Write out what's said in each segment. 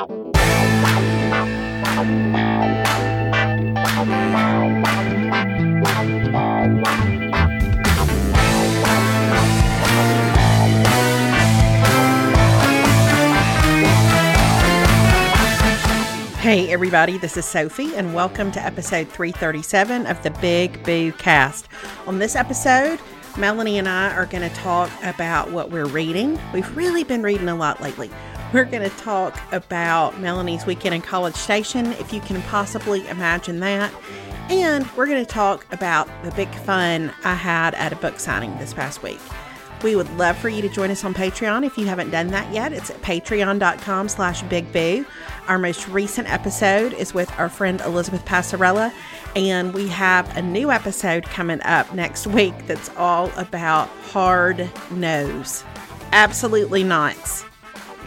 Hey, everybody, this is Sophie, and welcome to episode 337 of the Big Boo Cast. On this episode, Melanie and I are going to talk about what we're reading. We've really been reading a lot lately. We're going to talk about Melanie's weekend in College Station, if you can possibly imagine that. And we're going to talk about the big fun I had at a book signing this past week. We would love for you to join us on Patreon if you haven't done that yet. It's at patreon.com slash bigboo. Our most recent episode is with our friend Elizabeth Passarella, and we have a new episode coming up next week that's all about hard nose. Absolutely not.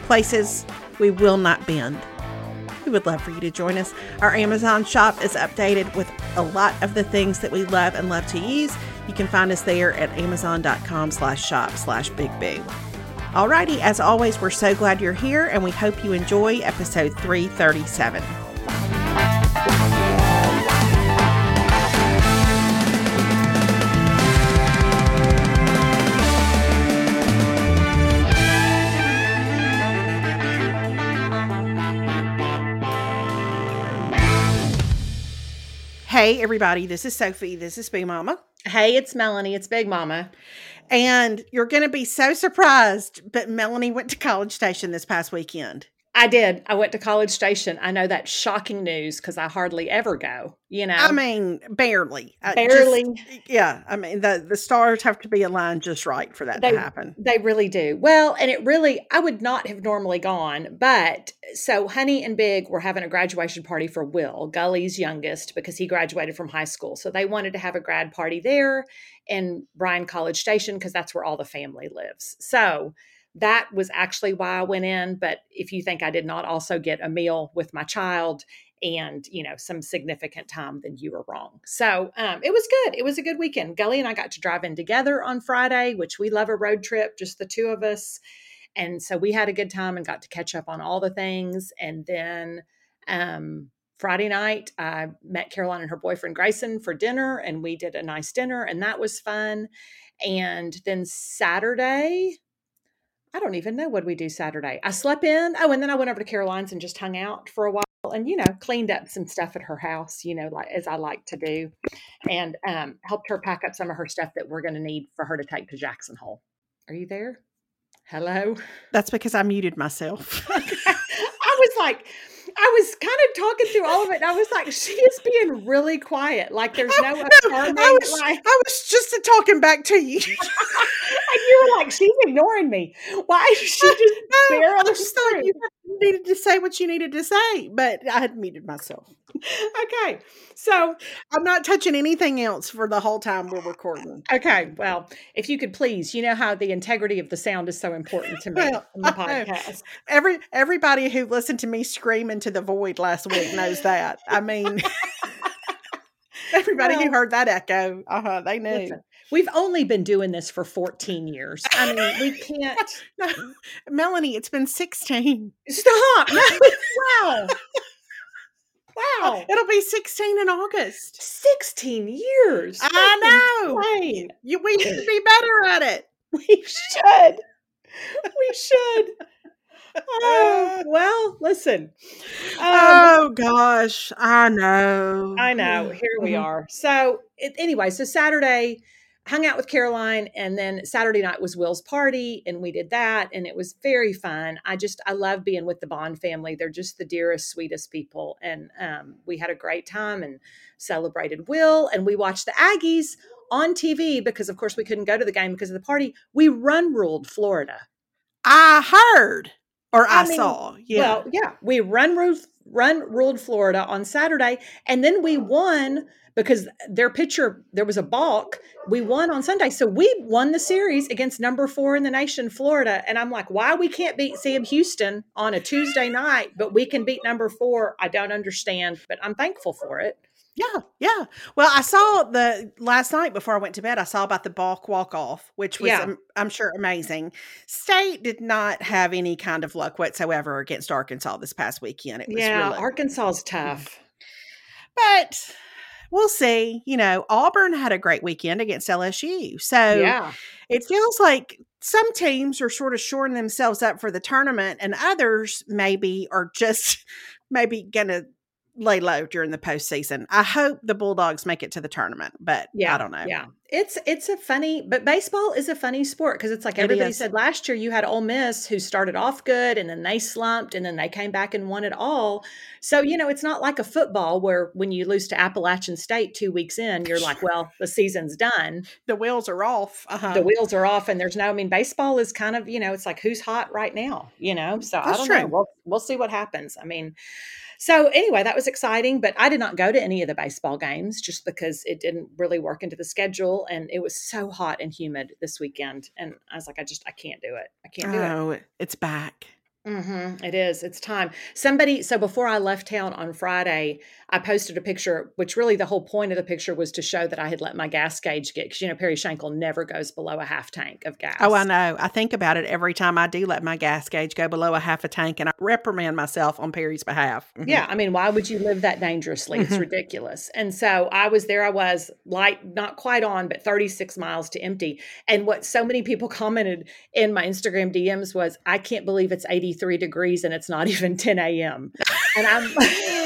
Places we will not bend. We would love for you to join us. Our Amazon shop is updated with a lot of the things that we love and love to use. You can find us there at amazon.com slash shop slash big boo. Alrighty, as always, we're so glad you're here and we hope you enjoy episode 337. Hey, everybody, this is Sophie. This is Big Mama. Hey, it's Melanie. It's Big Mama. And you're going to be so surprised, but Melanie went to College Station this past weekend. I did. I went to College Station. I know that's shocking news because I hardly ever go. You know, I mean, barely, uh, barely. Just, yeah, I mean, the the stars have to be aligned just right for that they, to happen. They really do. Well, and it really, I would not have normally gone, but so Honey and Big were having a graduation party for Will, Gully's youngest, because he graduated from high school. So they wanted to have a grad party there in Bryan College Station because that's where all the family lives. So that was actually why I went in. But if you think I did not also get a meal with my child and you know some significant time, then you were wrong. So um, it was good. It was a good weekend. Gully and I got to drive in together on Friday, which we love a road trip, just the two of us. And so we had a good time and got to catch up on all the things. And then um, Friday night, I met Caroline and her boyfriend Grayson for dinner, and we did a nice dinner, and that was fun. And then Saturday, I don't even know what we do Saturday. I slept in. Oh, and then I went over to Caroline's and just hung out for a while and, you know, cleaned up some stuff at her house, you know, like as I like to do, and um, helped her pack up some of her stuff that we're going to need for her to take to Jackson Hole. Are you there? Hello? That's because I muted myself. I was like, I was kind of talking through all of it. And I was like, she is being really quiet. Like there's no, no I was, like, I was just talking back to you. and you were like, she's ignoring me. Why is she just no, I just thought you needed to say what you needed to say, but I had muted myself. okay. So I'm not touching anything else for the whole time we're recording. Okay. Well, if you could please, you know how the integrity of the sound is so important to me well, on the podcast. Every everybody who listened to me scream into the void last week knows that. I mean everybody well, who heard that echo, uh-huh, they knew. Listen, We've only been doing this for 14 years. I mean, we can't. no, Melanie, it's been 16. Stop. wow. Wow. It'll be 16 in August. 16 years. I know. You, we should be better at it. We should. We should. Oh, well, listen. Um, oh gosh, I know. I know. Here we mm-hmm. are. So, it, anyway, so Saturday, hung out with Caroline and then Saturday night was Will's party and we did that and it was very fun. I just I love being with the Bond family. They're just the dearest sweetest people and um, we had a great time and celebrated Will and we watched the Aggies on TV because of course we couldn't go to the game because of the party. We run ruled Florida. I heard or I, I mean, saw. Yeah. Well, yeah, we run ruled run ruled Florida on Saturday and then we won because their pitcher, there was a balk. We won on Sunday. So we won the series against number four in the nation, Florida. And I'm like, why we can't beat Sam Houston on a Tuesday night, but we can beat number four? I don't understand, but I'm thankful for it. Yeah, yeah. Well, I saw the last night before I went to bed. I saw about the balk walk off, which was Yeah. um, I'm sure amazing. State did not have any kind of luck whatsoever against Arkansas this past weekend. It was Yeah, really, Arkansas is tough. but we'll see. You know, Auburn had a great weekend against LSU, so Yeah. it feels like some teams are sort of shoring themselves up for the tournament, and others maybe are just maybe gonna lay low during the postseason. I hope the Bulldogs make it to the tournament, but Yeah. I don't know. Yeah. It's it's a funny, but baseball is a funny sport because it's like everybody said last year you had Ole Miss who started off good and then they slumped and then they came back and won it all. So, you know, it's not like a football where when you lose to Appalachian State 2 weeks in, you're like, well, the season's done. The wheels are off. Uh-huh. The wheels are off and there's no I mean baseball is kind of, you know, it's like who's hot right now, you know? So, I don't know. We'll we'll see what happens. I mean, so anyway, that was exciting, but I did not go to any of the baseball games just because it didn't really work into the schedule and it was so hot and humid this weekend and I was like I just I can't do it. I can't do it. Oh, it's back. hmm It is. It's time. Somebody. So before I left town on Friday, I posted a picture, which really the whole point of the picture was to show that I had let my gas gauge get. Because you know Perry Shankle never goes below a half tank of gas. Oh, I know. I think about it every time I do let my gas gauge go below a half a tank, and I reprimand myself on Perry's behalf. Yeah, I mean, why would you live that dangerously? It's Mhm. ridiculous. And so I was there. I was light, not quite on, but 36 miles to empty. And what so many people commented in my Instagram DMs was, "I can't believe it's 83 degrees and it's not even 10 a.m." And I'm.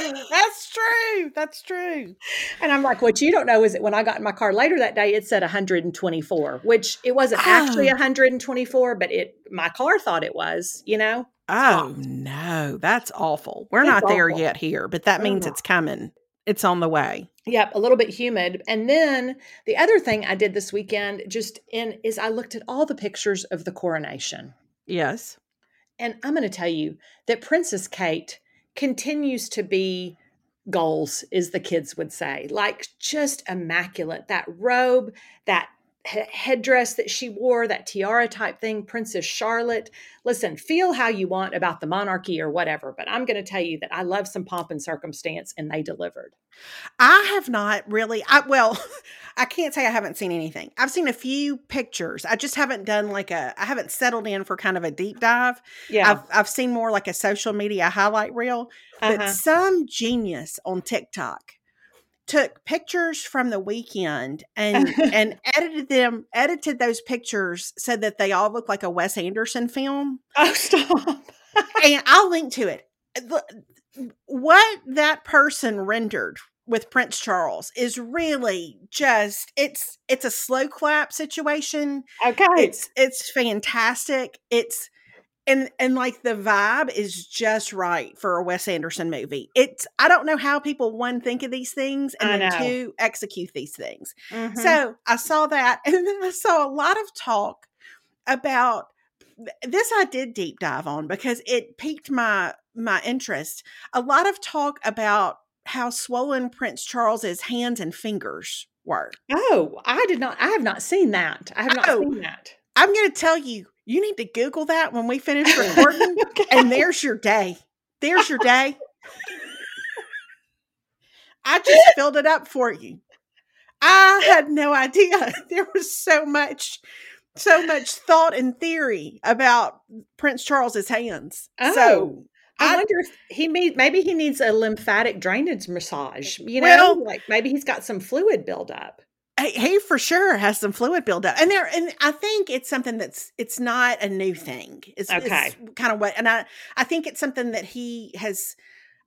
That's true. That's true. And I'm like, what you don't know is that when I got in my car later that day, it said 124, which it wasn't actually Oh. 124, but it my car thought it was, you know? Oh no, that's awful. We're It's not there awful. yet here, but that means Oh. it's coming. It's on the way. Yep, a little bit humid. And then the other thing I did this weekend just in is I looked at all the pictures of the coronation. Yes. And I'm going to tell you that Princess Kate continues to be goals, as the kids would say. Like just immaculate. That robe, that headdress that she wore, that tiara type thing, Princess Charlotte. Listen, feel how you want about the monarchy or whatever, but I'm going to tell you that I love some pomp and circumstance, and they delivered. I have not really. I well, I can't say I haven't seen anything. I've seen a few pictures. I just haven't done like a. I haven't settled in for kind of a deep dive. Yeah. I've I've seen more like a social media highlight reel. But uh-huh. some genius on TikTok took pictures from the weekend and and edited them edited those pictures so that they all look like a Wes Anderson film. Oh, stop. and I'll link to it. What that person rendered with Prince Charles is really just it's it's a slow clap situation. okay. It's it's fantastic. It's and and like the vibe is just right for a Wes Anderson movie. It's I don't know how people one think of these things and I then know. two execute these things. Mhm. So I saw that, and then I saw a lot of talk about this. I did deep dive on because it piqued my my interest. A lot of talk about how swollen Prince Charles's hands and fingers were. Oh, I did not. I have not seen that. I have not Oh. seen that. I'm going to tell you, you need to Google that when we finish recording, Okay. and there's your day. There's your day. I just filled it up for you. I had no idea. There was so much, so much thought and theory about Prince Charles's hands. Oh, so I, I- wonder if he need, maybe he needs a lymphatic drainage massage. You know, Well- like maybe he's got some fluid buildup. He, he for sure has some fluid buildup, and there, and I think it's something that's it's not a new thing. It's, Okay. kind of what, and I I think it's something that he has.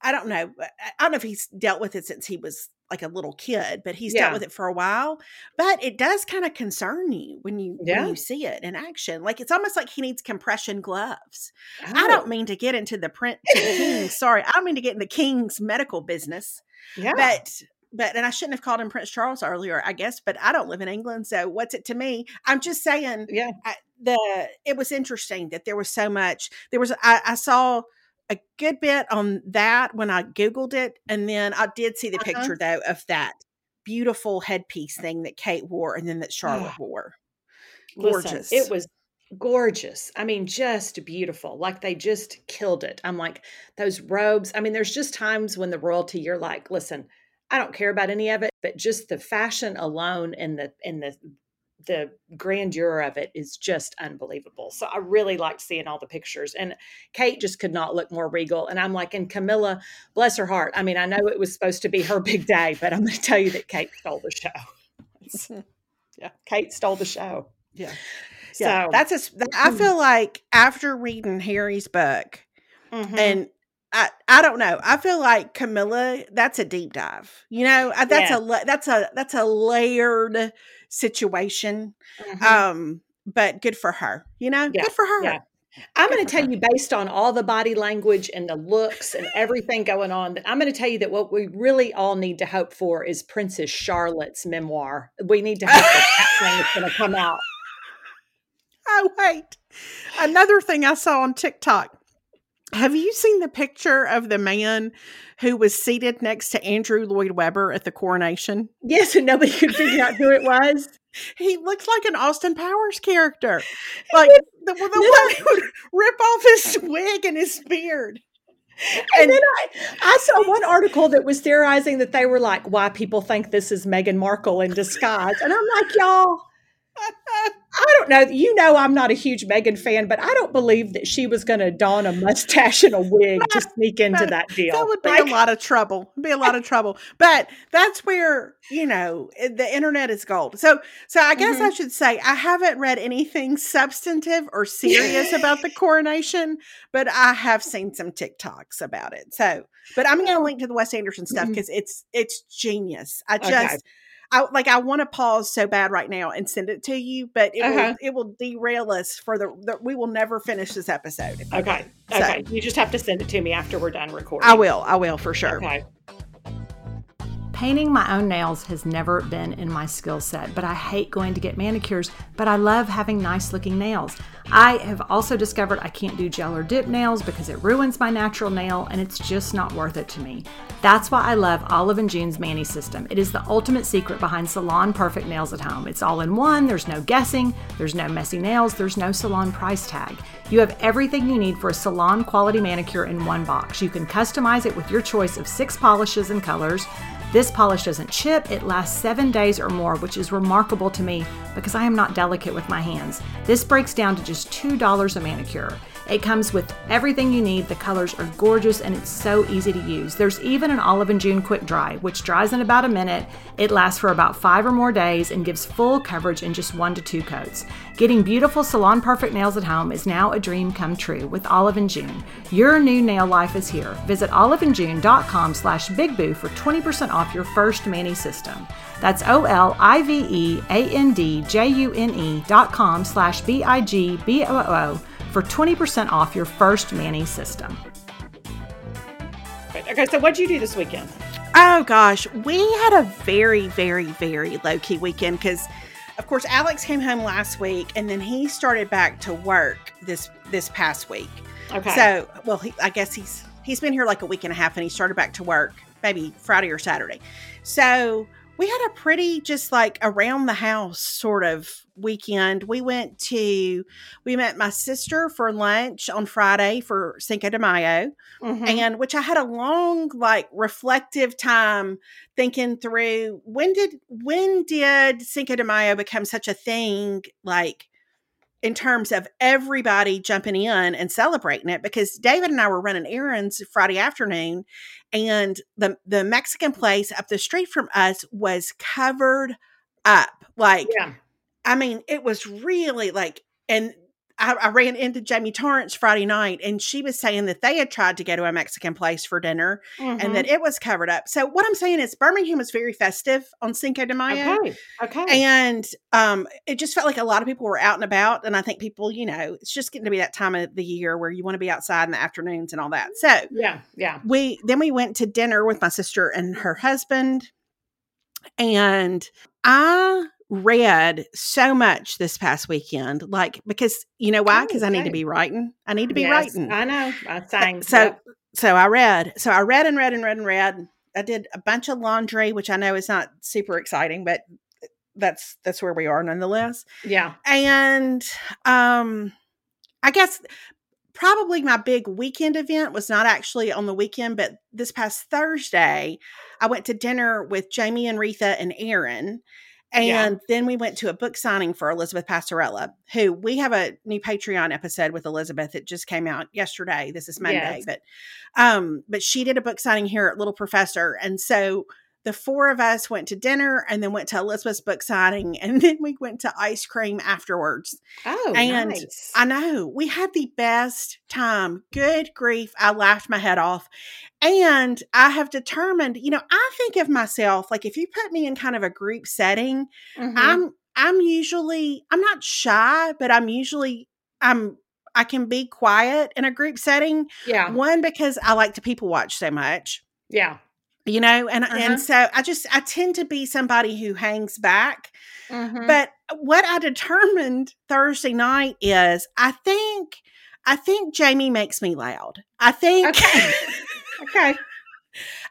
I don't know. I I don't know if he's dealt with it since he was like a little kid, but he's Yeah. dealt with it for a while. But it does kind of concern you when you Yeah. when you see it in action. Like it's almost like he needs compression gloves. I Oh, don't mean to get into the print to the King's. Sorry, I don't mean to get in the King's medical business Yeah. but but and I shouldn't have called him Prince Charles earlier, I guess. But I don't live in England, so what's it to me? I'm just saying yeah. I, the it was interesting that there was so much. There was I, I saw a good bit on that when I googled it, and then I did see the Uh-huh. picture though of that beautiful headpiece thing that Kate wore, and then that Charlotte wore. Listen, Gorgeous. it was gorgeous. I mean, just beautiful. Like they just killed it. I'm like, those robes. I mean, there's just times when the royalty, you're like, listen, I don't care about any of it, but just the fashion alone and the and the the grandeur of it is just unbelievable. So I really liked seeing all the pictures. And Kate just could not look more regal. And I'm like, and Camilla, bless her heart. I mean, I know it was supposed to be her big day, but I'm going to tell you that Kate stole the show. yeah, Kate stole the show. Yeah. So yeah, that's a. I feel like after reading Harry's book, mm-hmm. and I, I don't know. I feel like Camilla. That's a deep dive. You know, that's yeah. a that's a that's a layered situation. Mm-hmm. Um, but good for her. You know, yeah. good for her. Yeah. I'm going to tell you, based on all the body language and the looks and everything going on, that I'm going to tell you that what we really all need to hope for is Princess Charlotte's memoir. We need to hope that that thing is going to come out. Oh, wait. Another thing I saw on TikTok. Have you seen the picture of the man who was seated next to Andrew Lloyd Webber at the coronation? Yes, and nobody could figure out who it was. He looks like an Austin Powers character. Like the, the one who would rip off his wig and his beard. And, and then I, I saw one article that was theorizing that they were like, why people think this is Meghan Markle in disguise. And I'm like, y'all, I don't know. You know, I'm not a huge Megan fan, but I don't believe that she was going to don a mustache and a wig to sneak into that deal. That would be like, a lot of trouble. It'd be a lot of trouble. But that's where you know the internet is gold. So, so I guess mm-hmm. I should say I haven't read anything substantive or serious about the coronation, but I have seen some TikToks about it. So, but I'm going to link to the Wes Anderson stuff because mm-hmm. it's it's genius. I just. Okay I like I want to pause so bad right now and send it to you, but it uh-huh. will it will derail us for the, the, we will never finish this episode. Okay. So, okay. You just have to send it to me after we're done recording. I will. I will for sure. Okay. Painting my own nails has never been in my skill set, but I hate going to get manicures, but I love having nice looking nails. I have also discovered I can't do gel or dip nails because it ruins my natural nail and it's just not worth it to me. That's why I love Olive and June's Mani system. It is the ultimate secret behind salon perfect nails at home. It's all in one, there's no guessing, there's no messy nails, there's no salon price tag. You have everything you need for a salon quality manicure in one box. You can customize it with your choice of six polishes and colors. This polish doesn't chip, it lasts seven days or more, which is remarkable to me because I am not delicate with my hands. This breaks down to just $2 a manicure. It comes with everything you need. The colors are gorgeous and it's so easy to use. There's even an Olive and June Quick Dry, which dries in about a minute. It lasts for about five or more days and gives full coverage in just one to two coats. Getting beautiful salon perfect nails at home is now a dream come true with Olive and June. Your new nail life is here. Visit oliveandjune.com slash bigboo for 20% off your first mani system. That's O-L-I-V-E-A-N-D-J-U-N-E dot com slash B-I-G-B-O-O for 20% off your first Mani system. Okay, so what'd you do this weekend? Oh gosh, we had a very, very, very low key weekend because, of course, Alex came home last week and then he started back to work this this past week. Okay. So, well, he, I guess he's he's been here like a week and a half and he started back to work maybe Friday or Saturday. So we had a pretty just like around the house sort of weekend. We went to we met my sister for lunch on Friday for Cinco de Mayo, mm-hmm. and which I had a long like reflective time thinking through when did when did Cinco de Mayo become such a thing like in terms of everybody jumping in and celebrating it because David and I were running errands Friday afternoon and the the Mexican place up the street from us was covered up like yeah. I mean it was really like and I, I, ran into Jamie Torrance Friday night, and she was saying that they had tried to go to a Mexican place for dinner, mm-hmm. and that mm-hmm. it was covered up. So what I'm saying is, Birmingham was very festive on Cinco de Mayo. Okay. Okay. And um, it just felt like a lot of people were out and about, and I think people, you know, it's just getting to be that time of the year where you want to be outside in the afternoons and all that. So yeah, yeah. We then we went to dinner with my sister and her husband, and I read so much this past weekend, like because you know why? Because oh, I need to be writing. I need to be yes, writing. I know. I sang. So yep. so I read. So I read and read and read and read. I did a bunch of laundry, which I know is not super exciting, but that's that's where we are nonetheless. Yeah. And um I guess probably my big weekend event was not actually on the weekend, but this past Thursday, I went to dinner with Jamie and Retha and Aaron. And Yeah. then we went to a book signing for Elizabeth Passarella, who we have a new Patreon episode with Elizabeth. It just came out yesterday. This is Monday, Yes. but um, but she did a book signing here at Little Professor, and so the four of us went to dinner and then went to Elizabeth's book signing, and then we went to ice cream afterwards. Oh, And nice. I know we had the best time. Good grief. I laughed my head off. And I have determined, you know, I think of myself like if you put me in kind of a group setting, Mhm. I'm I'm usually I'm not shy, but I'm usually I'm I can be quiet in a group setting. yeah. One because I like to people watch so much, Yeah. You know, and Uh-huh. and so I just I tend to be somebody who hangs back. Mhm. But what I determined Thursday night is I think I think Jamie makes me loud. I think Okay. okay.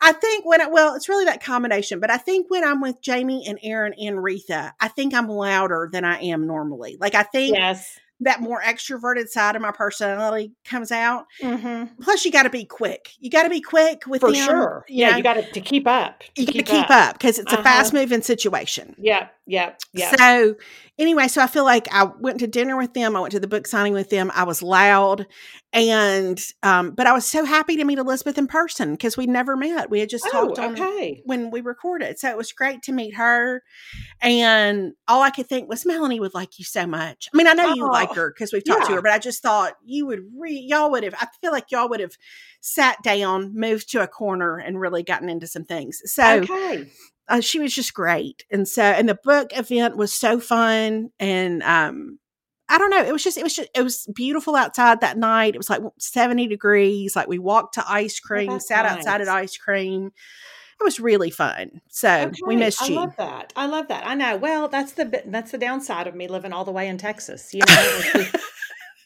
I think when I well, it's really that combination, but I think when I'm with Jamie and Aaron and Retha, I think I'm louder than I am normally. Like I think Yes. That more extroverted side of my personality comes out. hmm Plus you got to be quick. You got to be quick with For them, sure. you Yeah, know? you got to to keep up. you got to keep up because it's a Uh-huh. fast moving situation. Yeah, yeah, Yep. So anyway, so I feel like I went to dinner with them. I went to the book signing with them. I was loud, and um, but I was so happy to meet Elizabeth in person because we never met. We had just oh, talked on okay. when we recorded, so it was great to meet her. And all I could think was Melanie would like you so much. I mean, I know you like Oh, because we've talked to her, but I just thought you would re y'all would have. I feel like y'all would have sat down, moved to a corner, and really gotten into some things. So Okay. uh, she was just great and so and the book event was so fun and um i don't know it was just it was just it was beautiful outside that night it was like 70 degrees like we walked to ice cream that's sat outside at ice cream it was really fun so we missed I you I love that. I love that. I know. Well, that's the that's the downside of me living all the way in Texas. You know,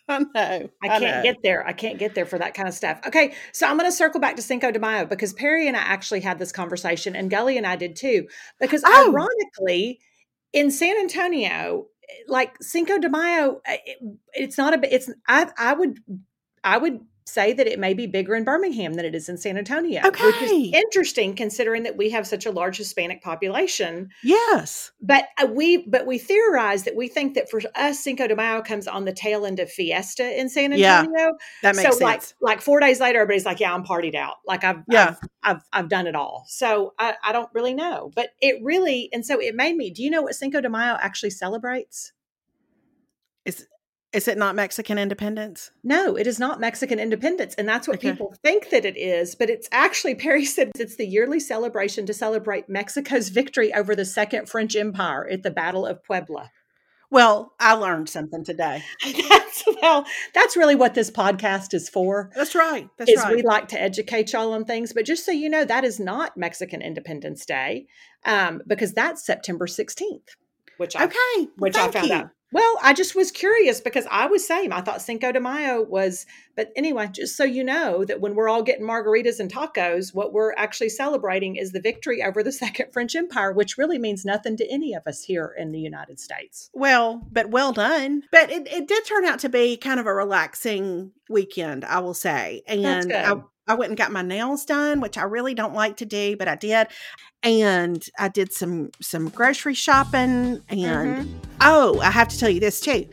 i know I can't know. get there. I can't get there for that kind of stuff. Okay, so I'm going to circle back to Cinco de Mayo because Perry and I actually had this conversation, and Gully and I did too. Because Oh. ironically, in San Antonio, like Cinco de Mayo, uh, it, it's not a. It's I. I would. I would say that it may be bigger in Birmingham than it is in San Antonio, okay. which is interesting considering that we have such a large Hispanic population. yes But uh, we but we theorize that we think that for us Cinco de Mayo comes on the tail end of Fiesta in San Antonio. Yeah, that makes so sense like like four days later, everybody's like, "Yeah, I'm partied out. Like I've Yeah. I've, I've I've done it all." So I, I don't really know, but it really and so it made me. Do you know what Cinco de Mayo actually celebrates? Is it not mexican independence No, it is not Mexican independence, and that's what Okay. people think that it is. But it's actually Perry said it's the yearly celebration to celebrate Mexico's victory over the Second French Empire at the Battle of Puebla. well i learned something today that's well that's really what this podcast is for that's right that's is right we like to educate y'all on things but just so you know that is not mexican independence day um, because that's september 16th which i okay which i found you. out well i just was curious because i was same i thought cinco de mayo was but anyway just so you know that when we're all getting margaritas and tacos what we're actually celebrating is the victory over the second french empire which really means nothing to any of us here in the united states Well, but well done. But it, it did turn out to be kind of a relaxing weekend, I will say. And I, good. I went and got my nails done, which I really don't like to do, but I did. And I did some some grocery shopping. And Mhm. oh, I have to tell you this too.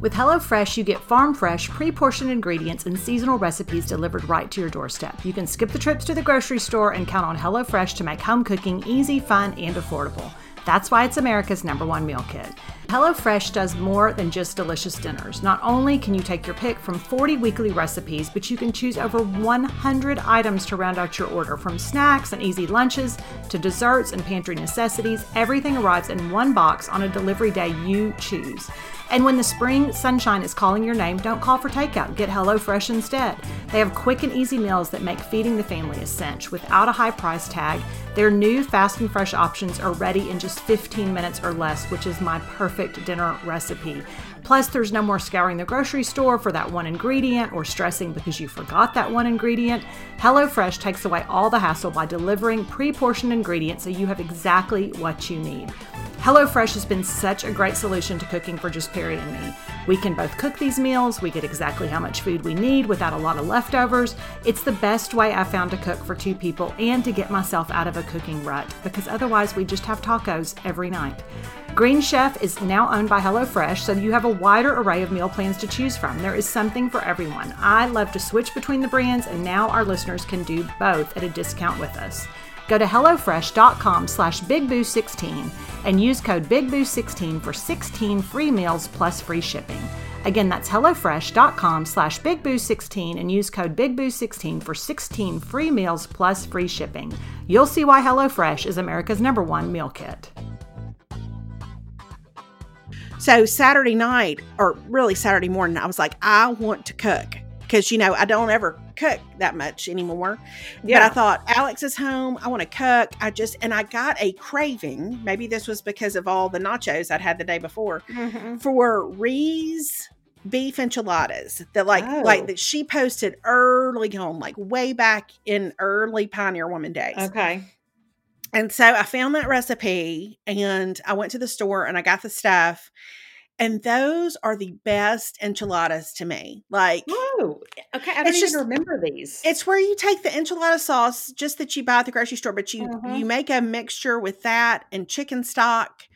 With HelloFresh, you get farm fresh, pre portioned ingredients and seasonal recipes delivered right to your doorstep. You can skip the trips to the grocery store and count on HelloFresh to make home cooking easy, fun, and affordable. That's why it's America's number one meal kit. HelloFresh does more than just delicious dinners. Not only can you take your pick from 40 weekly recipes, but you can choose over 100 items to round out your order from snacks and easy lunches to desserts and pantry necessities. Everything arrives in one box on a delivery day you choose. And when the spring sunshine is calling your name, don't call for takeout. Get HelloFresh instead. They have quick and easy meals that make feeding the family a cinch without a high price tag. Their new fast and fresh options are ready in just 15 minutes or less, which is my perfect dinner recipe. Plus, there's no more scouring the grocery store for that one ingredient or stressing because you forgot that one ingredient. HelloFresh takes away all the hassle by delivering pre portioned ingredients so you have exactly what you need. HelloFresh has been such a great solution to cooking for just Perry and me. We can both cook these meals, we get exactly how much food we need without a lot of leftovers. It's the best way I found to cook for two people and to get myself out of a cooking rut because otherwise we just have tacos every night. Green Chef is now owned by HelloFresh, so you have a wider array of meal plans to choose from. There is something for everyone. I love to switch between the brands, and now our listeners can do both at a discount with us. Go to HelloFresh.com slash BigBoo16 and use code BigBoo16 for 16 free meals plus free shipping. Again, that's HelloFresh.com slash BigBoo16 and use code BigBoo16 for 16 free meals plus free shipping. You'll see why HelloFresh is America's number one meal kit. So Saturday night, or really Saturday morning, I was like, I want to cook because you know I don't ever cook that much anymore. Yeah. But I thought Alex is home. I want to cook. I just and I got a craving. Maybe this was because of all the nachos I'd had the day before mm-hmm. for Ree's beef enchiladas that like oh. like that she posted early on like way back in early pioneer woman days okay and so i found that recipe and i went to the store and i got the stuff and those are the best enchiladas to me. Like, oh, okay. I don't even just, remember these. It's where you take the enchilada sauce just that you buy at the grocery store, but you mm-hmm. you make a mixture with that and chicken stock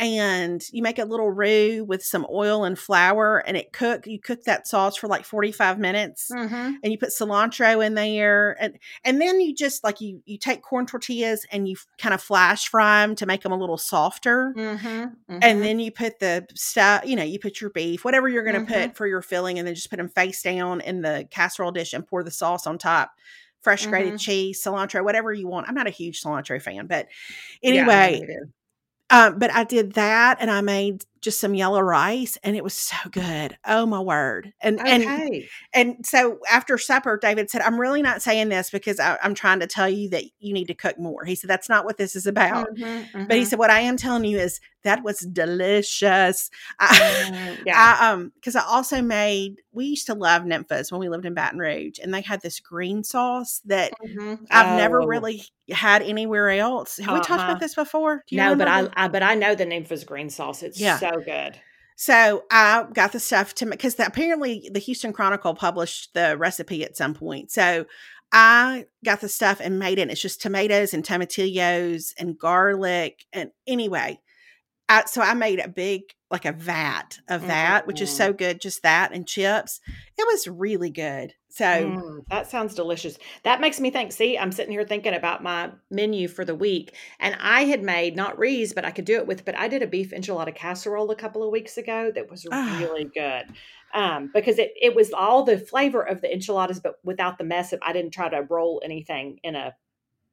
and you make a little roux with some oil and flour and it cook you cook that sauce for like 45 minutes mm-hmm. and you put cilantro in there and and then you just like you you take corn tortillas and you kind of flash fry them to make them a little softer mm-hmm. Mm-hmm. and then you put the stuff you know you put your beef whatever you're going to put mm-hmm. for your filling and then just put them face down in the casserole dish and pour the sauce on top fresh grated mm-hmm. cheese cilantro whatever you want i'm not a huge cilantro fan but anyway yeah, um, but I did that and I made just some yellow rice and it was so good. Oh my word. And okay. and and so after supper, David said, I'm really not saying this because I, am trying to tell you that you need to cook more. He said, That's not what this is about. Mm-hmm, mm-hmm. But he mm-hmm. said, What I am telling you is that was delicious. I, mm, yeah. I, um, because I also made we used to love Ninfa's when we lived in Baton Rouge, and they had this green sauce that mm-hmm. I've oh. never really had anywhere else. Have uh-huh. we talked about uh-huh. this before? no, but I, I, but I know the Ninfa's green sauce. It's yeah. so so good. So I got the stuff to because apparently the Houston Chronicle published the recipe at some point. So I got the stuff and made it. It's just tomatoes and tomatillos and garlic. And anyway, I, so I made a big like a vat of that, mm-hmm. which is so good. Just that and chips. It was really good. So mm, that sounds delicious. That makes me think. See, I'm sitting here thinking about my menu for the week, and I had made not Ree's, but I could do it with. But I did a beef enchilada casserole a couple of weeks ago that was ah. really good um, because it it was all the flavor of the enchiladas, but without the mess of. I didn't try to roll anything in a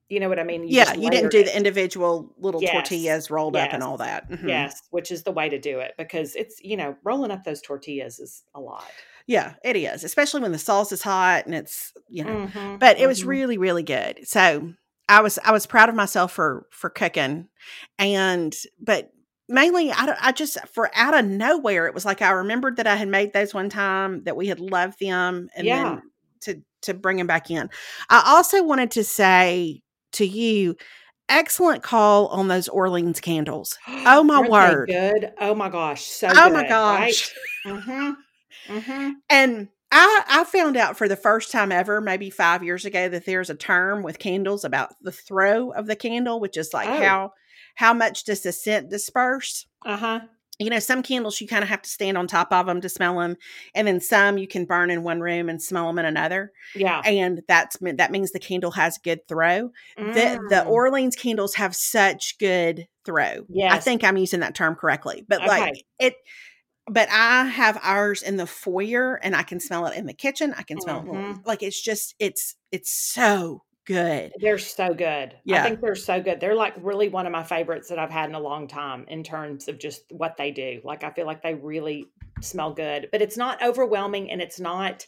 you know what I mean? You yeah, you didn't do the individual little yes. tortillas rolled yes. up and all that. Mm-hmm. Yes, which is the way to do it because it's, you know, rolling up those tortillas is a lot. Yeah, it is, especially when the sauce is hot and it's, you know, mm-hmm. but it mm-hmm. was really really good. So, I was I was proud of myself for for cooking and but mainly I, I just for out of nowhere it was like i remembered that i had made those one time that we had loved them and yeah. then to to bring them back in i also wanted to say to you. Excellent call on those Orleans candles. Oh my word! Good. Oh my gosh! So oh good, my gosh! Right? mm-hmm. Mm-hmm. And I, I found out for the first time ever, maybe five years ago, that there's a term with candles about the throw of the candle, which is like oh. how how much does the scent disperse? Uh huh you know, some candles you kind of have to stand on top of them to smell them, and then some you can burn in one room and smell them in another. Yeah, and that's that means the candle has good throw. Mm. The the mm. Orleans candles have such good throw. Yeah, I think I'm using that term correctly, but okay. like it. But I have ours in the foyer, and I can smell it in the kitchen. I can smell mm-hmm. it like it's just it's it's so good. They're so good. Yeah. I think they're so good. They're like really one of my favorites that I've had in a long time in terms of just what they do. Like I feel like they really smell good, but it's not overwhelming and it's not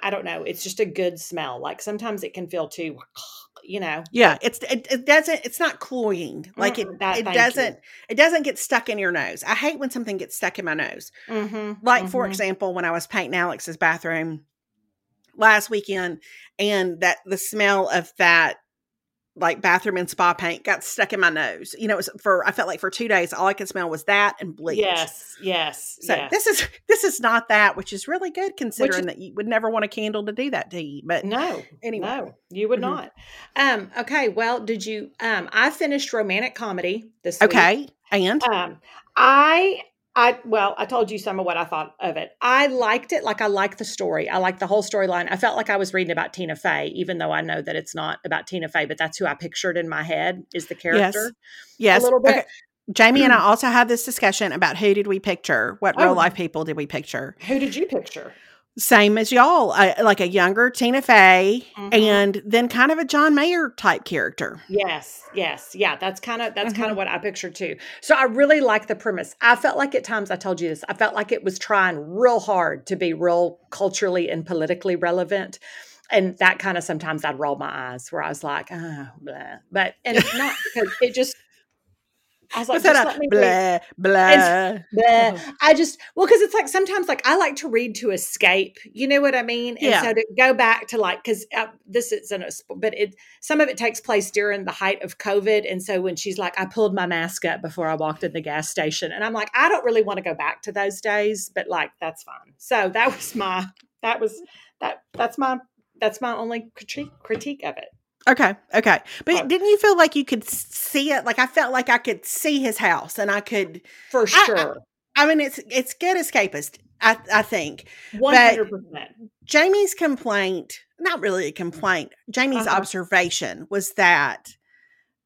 I don't know, it's just a good smell. Like sometimes it can feel too you know. Yeah, it's it, it doesn't it's not cloying. Like it that, it doesn't you. it doesn't get stuck in your nose. I hate when something gets stuck in my nose. Mm-hmm, like mm-hmm. for example, when I was painting Alex's bathroom last weekend and that the smell of that like bathroom and spa paint got stuck in my nose. You know, it was for I felt like for two days all I could smell was that and bleach. Yes, yes. So yes. this is this is not that, which is really good considering that you would never want a candle to do that to you. But no, anyway. no, you would Mhm. not. Um, okay, well, did you? Um, I finished romantic comedy this week. okay, and Um, I, I, well, I told you some of what I thought of it. I liked it. Like I liked the story. I liked the whole storyline. I felt like I was reading about Tina Fey, even though I know that it's not about Tina Fey, but that's who I pictured in my head is the character. yes, A little bit. okay. Jamie and I also had this discussion about who did we picture? What Oh. real life people did we picture? Who did you picture? Same as y'all, uh, like a younger Tina Fey, Mhm. and then kind of a John Mayer type character. Yes, yes, yeah. That's kind of that's kind Mhm. of what I pictured too. So I really like the premise. I felt like at times I told you this. I felt like it was trying real hard to be real culturally and politically relevant. And that kind of sometimes I'd roll my eyes where I was like, oh, blah. But and not because it just I was like, that let read. blah blah? I just well, because it's like sometimes like I like to read to escape. You know what I mean? And Yeah. so to go back to like because uh, this isn't a but it some of it takes place during the height of COVID, and so when she's like, I pulled my mask up before I walked in the gas station, and I'm like, I don't really want to go back to those days, but like that's fine. So that was my that was that that's my that's my only critique critique of it. Okay, okay. But Oh. didn't you feel like you could see it? Like I felt like I could see his house, and I could. For I- sure, I mean, it's it's good escapist. I I think one hundred percent. Jamie's complaint, not really a complaint. Jamie's Uh-huh. observation was that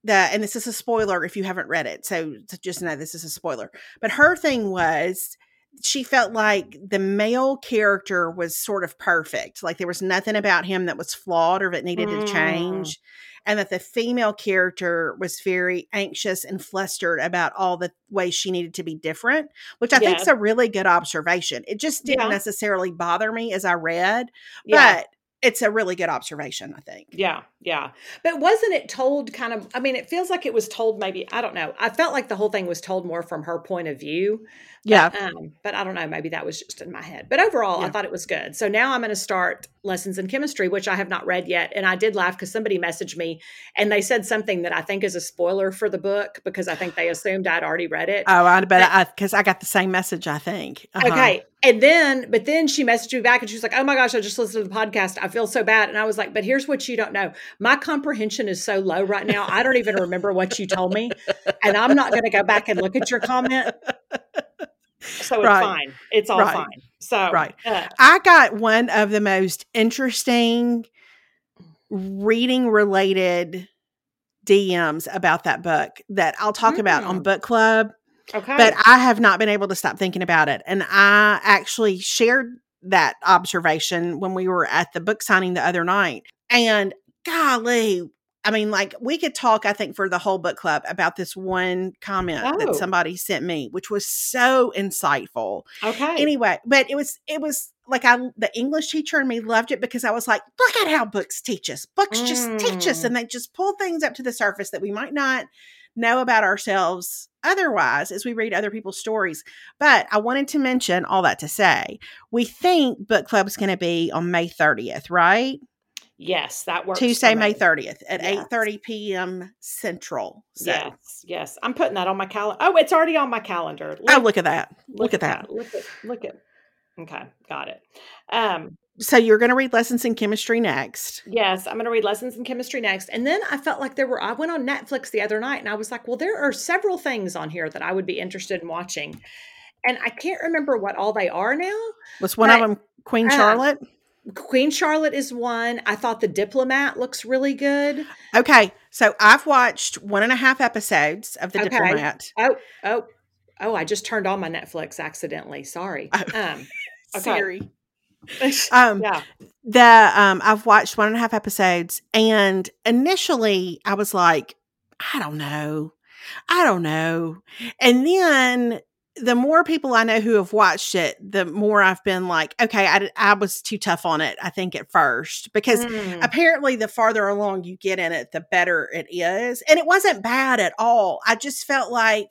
the and this is a spoiler if you haven't read it, so just know this is a spoiler. But her thing was she felt like the male character was sort of perfect. Like there was nothing about him that was flawed or that needed Mm. to change. And that the female character was very anxious and flustered about all the ways she needed to be different, which I think is a really good observation. It just didn't Yeah. necessarily bother me as I read, Yeah. but it's a really good observation, I think. Yeah, yeah. But wasn't it told kind of I mean, it feels like it was told maybe, I don't know. I felt like the whole thing was told more from her point of view. Yeah. Um, but I don't know, maybe that was just in my head. But overall, I thought it was good. So now I'm going to start lessons in chemistry, which I have not read yet. And I did laugh because somebody messaged me and they said something that I think is a spoiler for the book because I think they assumed I'd already read it. Oh, I bet I because I got the same message. I think. Uh-huh. Okay. And then, but then she messaged me back and she was like, Oh my gosh, I just listened to the podcast. I feel so bad. And I was like, But here's what you don't know. My comprehension is so low right now. I don't even remember what you told me. And I'm not going to go back and look at your comment. So it's Right. fine. It's all Right. fine. So, Right. uh, I got one of the most interesting reading related DMs about that book that I'll talk about on Mm. book club, okay. but I have not been able to stop thinking about it. And I actually shared that observation when we were at the book signing the other night. And golly, I mean, like we could talk, I think, for the whole book club about this one comment Oh. that somebody sent me, which was so insightful okay. anyway but it was it was like i the english teacher and me loved it because i was like look at how books teach us books just teach us Mm. and they just pull things up to the surface that we might not know about ourselves otherwise as we read other people's stories but i wanted to mention all that to say we think book club's going to be on may 30th right yes, that works. tuesday may 30th at Yes. 8.30 p.m central so Yes, yes. I'm putting that on my calendar. Oh, it's already on my calendar. oh look at that look, at that. Look at look at. Okay, got it. Um, so you're going to read lessons in chemistry next yes, I'm going to read lessons in chemistry next. And then I felt like there were. I went on Netflix the other night, and I was like, well, there are several things on here that I would be interested in watching, and I can't remember what all they are now. was one of them queen uh, charlotte Queen Charlotte is one. I thought The Diplomat looks really good. Okay, so I've watched one and a half episodes of The Okay. Diplomat. Oh, oh, oh! I just turned on my Netflix accidentally. Sorry. Oh. Um, Okay. Siri. Um, yeah. the um, I've watched one and a half episodes, and initially I was like, I don't know, I don't know, and then the more people I know who have watched it, the more I've been like, okay, I, I was too tough on it. I think at first because Mm. apparently the farther along you get in it the better it is and it wasn't bad at all i just felt like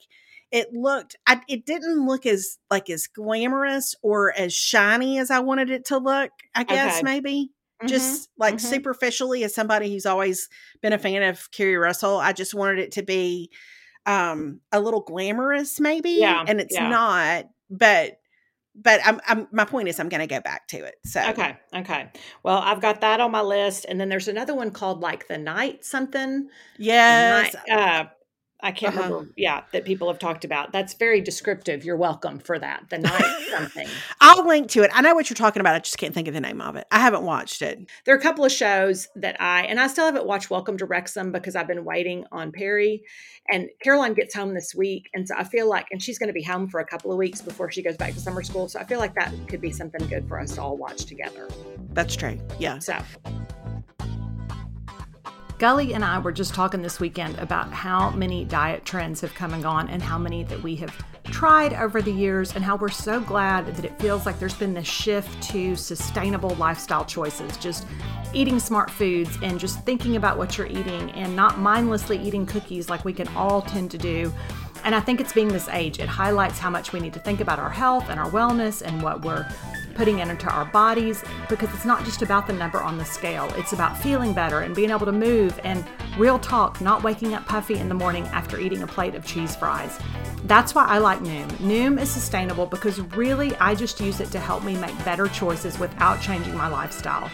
it looked I, it didn't look as like as glamorous or as shiny as i wanted it to look i guess Okay. maybe just like mhm. superficially as somebody who's always been a fan of Keri Russell. I just wanted it to be um a little glamorous maybe Yeah, and it's yeah. not but but I'm, I'm my point is i'm gonna go back to it so Okay. Okay. Well, I've got that on my list, and then there's another one called like the night something. Yes Night- uh, I can't Uh-huh. remember. Yeah, that people have talked about. That's very descriptive. You're welcome for that. The night something. i'll link to it i know what you're talking about i just can't think of the name of it i haven't watched it There are a couple of shows that I and I still haven't watched Welcome to Wrexham because I've been waiting on Perry. And Caroline gets home this week, and so I feel like, and she's going to be home for a couple of weeks before she goes back to summer school. So I feel like that could be something good for us to all watch together. that's true yeah So Gully and I were just talking this weekend about how many diet trends have come and gone and how many that we have tried over the years, and how we're so glad that it feels like there's been this shift to sustainable lifestyle choices. Just eating smart foods and just thinking about what you're eating and not mindlessly eating cookies like we can all tend to do. And I think it's being this age, it highlights how much we need to think about our health and our wellness and what we're putting into our bodies because it's not just about the number on the scale. It's about feeling better and being able to move and real talk, not waking up puffy in the morning after eating a plate of cheese fries. That's why I like Noom. Noom is sustainable because really I just use it to help me make better choices without changing my lifestyle.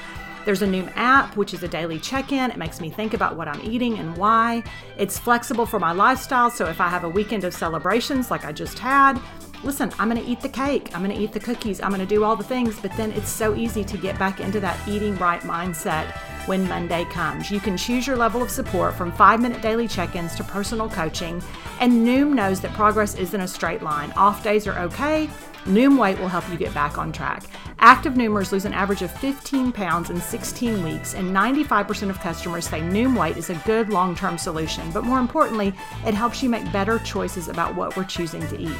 There's a Noom app, which is a daily check in. It makes me think about what I'm eating and why. It's flexible for my lifestyle, so if I have a weekend of celebrations like I just had, listen, I'm gonna eat the cake, I'm gonna eat the cookies, I'm gonna do all the things, but then it's so easy to get back into that eating right mindset when Monday comes. You can choose your level of support from five minute daily check ins to personal coaching, and Noom knows that progress isn't a straight line. Off days are okay. Noom Weight will help you get back on track. Active Noomers lose an average of 15 pounds in 16 weeks, and 95% of customers say Noom Weight is a good long term solution. But more importantly, it helps you make better choices about what we're choosing to eat.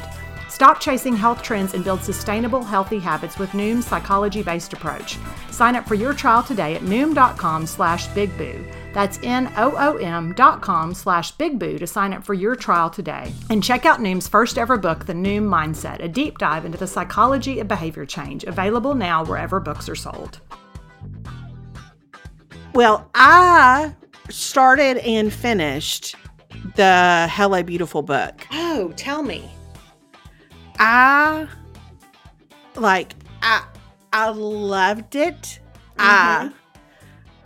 Stop chasing health trends and build sustainable, healthy habits with Noom's psychology-based approach. Sign up for your trial today at noom.com slash bigboo. That's N-O-O-M dot com slash bigboo to sign up for your trial today. And check out Noom's first ever book, The Noom Mindset, a deep dive into the psychology of behavior change, available now wherever books are sold. well i started and finished the hello beautiful book oh, tell me. I like I I loved it. I mm-hmm.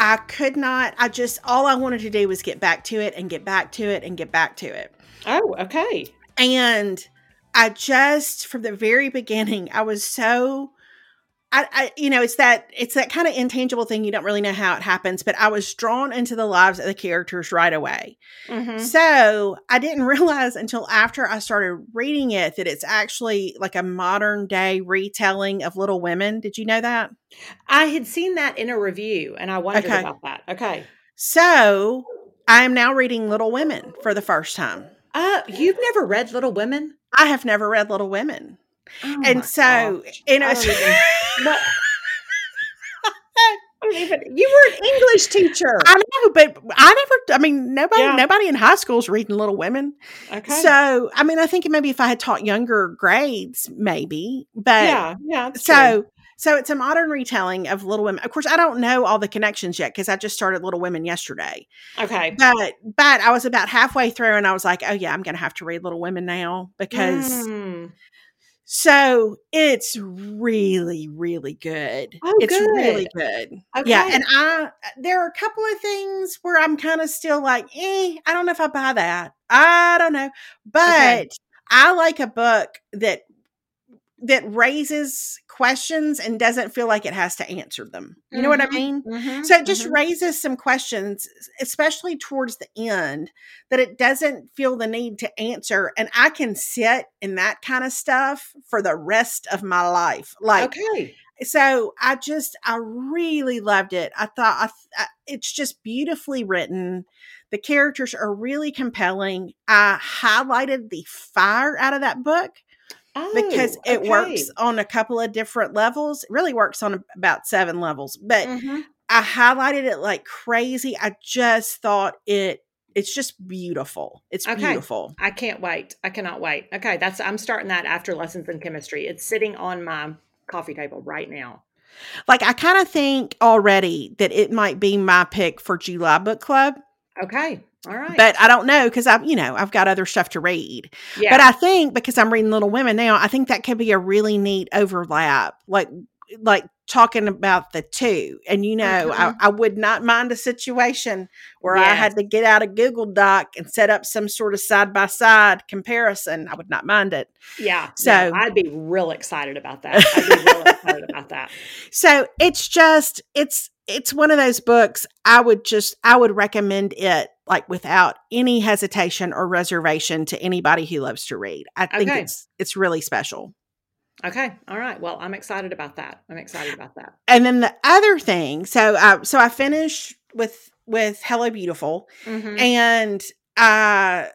I could not I just all I wanted to do was get back to it and get back to it and get back to it. Oh, okay. And I just from the very beginning I was so I, I you know it's that it's that kind of intangible thing you don't really know how it happens but I was drawn into the lives of the characters right away. Mhm. So I didn't realize until after I started reading it that it's actually like a modern day retelling of Little Women. Did you know that? I had seen that in a review, and I wondered Okay. about that. Okay. So I am now reading Little Women for the first time. Uh, you've never read Little Women? I have never read Little Women. Oh and so, gosh. you know, even- what? I don't even. You were an English teacher. I know, but I never, I mean, nobody, Yeah. nobody in high school is reading Little Women. Okay. So, I mean, I think maybe if I had taught younger grades, maybe, but yeah, yeah. it's true. So, so it's a modern retelling of Little Women. Of course, I don't know all the connections yet because I just started Little Women yesterday. okay. But, but I was about halfway through, and I was like, "Oh yeah, I'm going to have to read Little Women now because." Mm. So it's really, really good. Oh, it's good. really good. Okay. Yeah, and I there are a couple of things where I'm kind of still like, eh, I don't know if I buy that. I don't know, but Okay. I like a book that that raises questions and doesn't feel like it has to answer them. You know what I Mhm, mean? mhm, So it just mhm. raises some questions, especially towards the end, that it doesn't feel the need to answer. And I can sit in that kind of stuff for the rest of my life. Like, okay. so I just, I really loved it. I thought I, I, it's just beautifully written. The characters are really compelling. I highlighted the fire out of that book because Oh, it okay. works on a couple of different levels. It really works on about seven levels, but Mhm. I highlighted it like crazy. I just thought it it's just beautiful. It's Okay. beautiful. I can't wait. I cannot wait. Okay, that's I'm starting that after lessons in chemistry. It's sitting on my coffee table right now. Like I kind of think already that it might be my pick for July book club, Okay. All right. but I don't know because I've you know I've got other stuff to read. yeah. But I think because I'm reading Little Women now, I think that could be a really neat overlap. Like like talking about the two. And you know, I, Mhm. I would not mind a situation where I had to get out a Google Doc and set up some sort of side by side comparison. I would not mind it. yeah. so- So I'd be real excited about that. I'd be real excited about that. So it's just it's it's one of those books I would just I would recommend it like without any hesitation or reservation to anybody who loves to read. I think Okay. it's it's really special. Okay. All right. Well, I'm excited about that. I'm excited about that. And then the other thing, so uh, so I finished with with Hello Beautiful Mhm. and I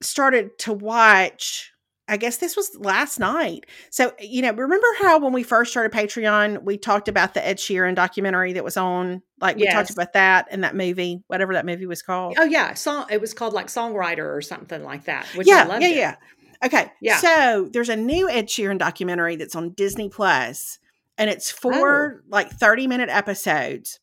started to watch I guess this was last night. So, eh, you know, remember how when we first started Patreon, we talked about the Ed Sheeran documentary that was on, like we talked about that and that movie, whatever that movie was called. Oh yeah, song. It was called like Songwriter or something like that. Which yeah, I loved yeah, it. yeah. Okay. Yeah. So there's a new Ed Sheeran documentary that's on Disney Plus, and it's four oh. like 30 minute episodes.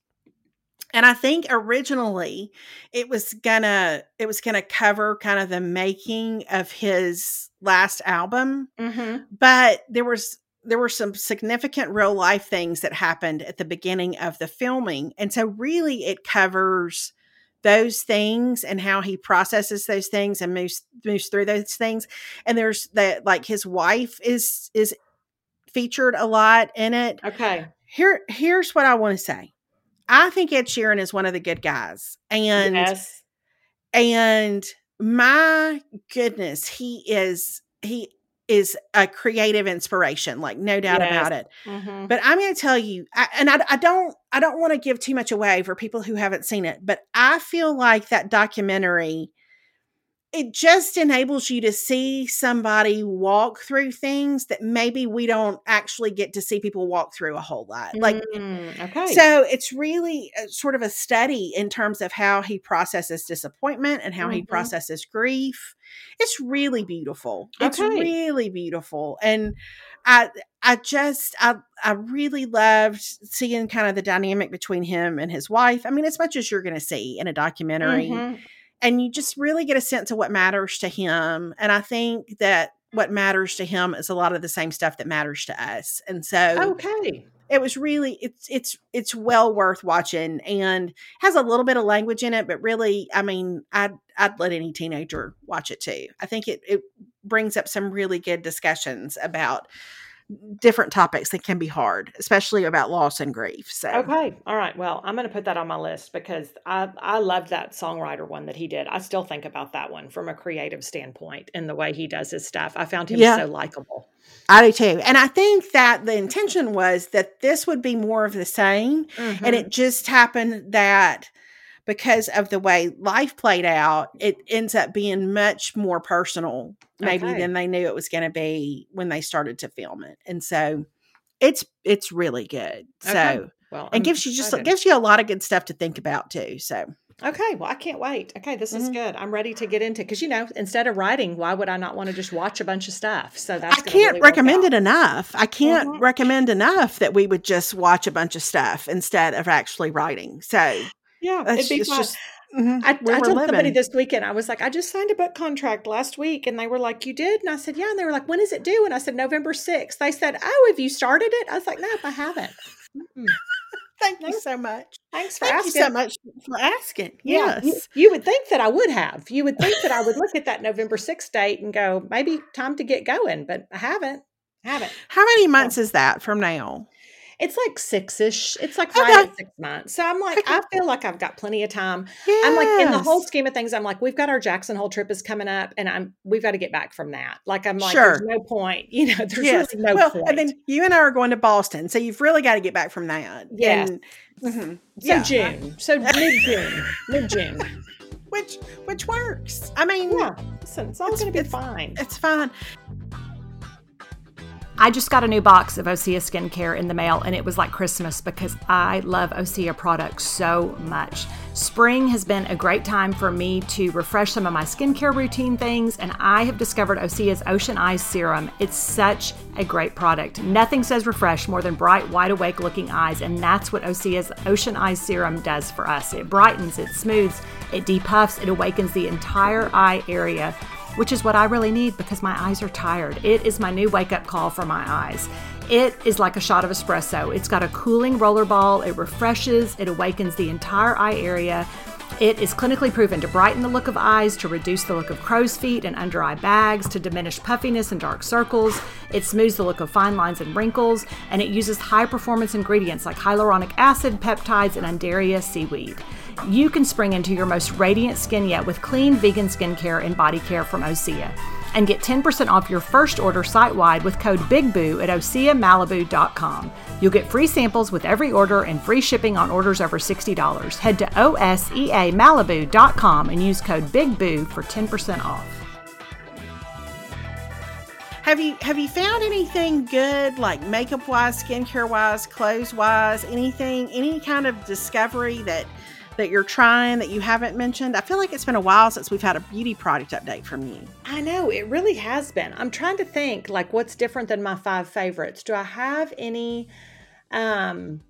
And I think originally it was gonna it was gonna cover kind of the making of his last album, Mm-hmm. but there was there were some significant real life things that happened at the beginning of the filming. And so really it covers those things and how he processes those things and moves moves through those things. And there's that like his wife is is featured a lot in it. Okay. Here here's what I want to say. I think Ed Sheeran is one of the good guys. And yes. and my goodness, he is he is a creative inspiration, like no doubt Yes. about it. Mm-hmm. But I'm going to tell you, I, and I, I don't, I don't want to give too much away for people who haven't seen it, but I feel like that documentary, it just enables you to see somebody walk through things that maybe we don't actually get to see people walk through a whole lot. Like Mm, okay. so it's really a, sort of a study in terms of how he processes disappointment and how he Mhm. processes grief. It's really beautiful. It's Okay. really beautiful. And I I just I I really loved seeing kind of the dynamic between him and his wife. I mean, as much as you're going to see in a documentary Mhm. And you just really get a sense of what matters to him. And I think that what matters to him is a lot of the same stuff that matters to us. And so Okay. it was really it's it's it's well worth watching and has a little bit of language in it but really i mean i'd i'd let any teenager watch it too i think it it brings up some really good discussions about different topics that can be hard especially about loss and grief so Okay. All right. Well, I'm going to put that on my list because I I loved that songwriter one that he did. I still think about that one from a creative standpoint and the way he does his stuff. I found him Yeah. so likable. i do too and i think that the intention was that this would be more of the same and Mhm. it just happened that because of the way life played out it ends up being much more personal maybe Okay. than they knew it was going to be when they started to film it and so it's it's really good so well, and I'm gives you just excited. gives you a lot of good stuff to think about too so Okay, well, I can't wait. Okay, this is Mhm. good. I'm ready to get into because you know, instead of writing, why would I not want to just watch a bunch of stuff? So that's i can't really recommend it enough i can't Mhm. recommend enough that we would just watch a bunch of stuff instead of actually writing so Yeah, that's it'd be it's fun. just mhm, I, I told somebody this weekend, I was like, I just signed a book contract last week. And they were like, You did? And I said, Yeah. And they were like, When is it due? And I said, November 6th. They said, Oh, have you started it? I was like, Nope, I haven't. Mm-mm. thank you so much Thanks for Thank you so much for asking. Yeah, Yes. you, you would think that I would have. You would think that I would look at that November 6th date and go, maybe time to get going, but I haven't. I Haven't. How many months is that from now? It's like six ish. It's like Okay. right at six months. So I'm like, Okay. I feel like I've got plenty of time. I'm like, in the whole scheme of things, I'm like, we've got our Jackson Hole trip is coming up, and I'm we've got to get back from that. Like, I'm like, Sure. there's no point. You know, there's Yes. really no well, point. and then you and I are going to Boston, so you've really got to get back from that. Yeah. And, mhm, so yeah, June, so mid June, mid June. which which works. I mean, Yeah, listen, it's all going to be it's- fine. it's fine. I just got a new box of Osea skincare in the mail and it was like Christmas because I love Osea products so much. Spring has been a great time for me to refresh some of my skincare routine things, and I have discovered Osea's Ocean Eyes Serum. It's such a great product. Nothing says refresh more than bright, wide awake looking eyes, and that's what Osea's Ocean Eyes Serum does for us. It brightens, it smooths, it depuffs, it awakens the entire eye area which is what I really need because my eyes are tired. It is my new wake up call for my eyes. It is like a shot of espresso. It's got a cooling roller ball, it refreshes, it awakens the entire eye area. It is clinically proven to brighten the look of eyes, to reduce the look of crow's feet and under eye bags, to diminish puffiness and dark circles. It smooths the look of fine lines and wrinkles, and it uses high performance ingredients like hyaluronic acid, peptides, and Undaria seaweed. You can spring into your most radiant skin yet with clean vegan skincare and body care from Osea. And get 10% off your first order site wide with code BIGBOO at OseaMalibu.com. You'll get free samples with every order and free shipping on orders over $60. Head to OSEAMalibu.com and use code BIGBOO for 10% off. Have you have you found anything good like makeup wise, skincare wise, clothes wise, anything, any kind of discovery that that you're trying that you haven't mentioned? I feel like it's been a while since we've had a beauty product update from you. I know, it really has been. I'm trying to think like what's different than my five favorites. Do I have any um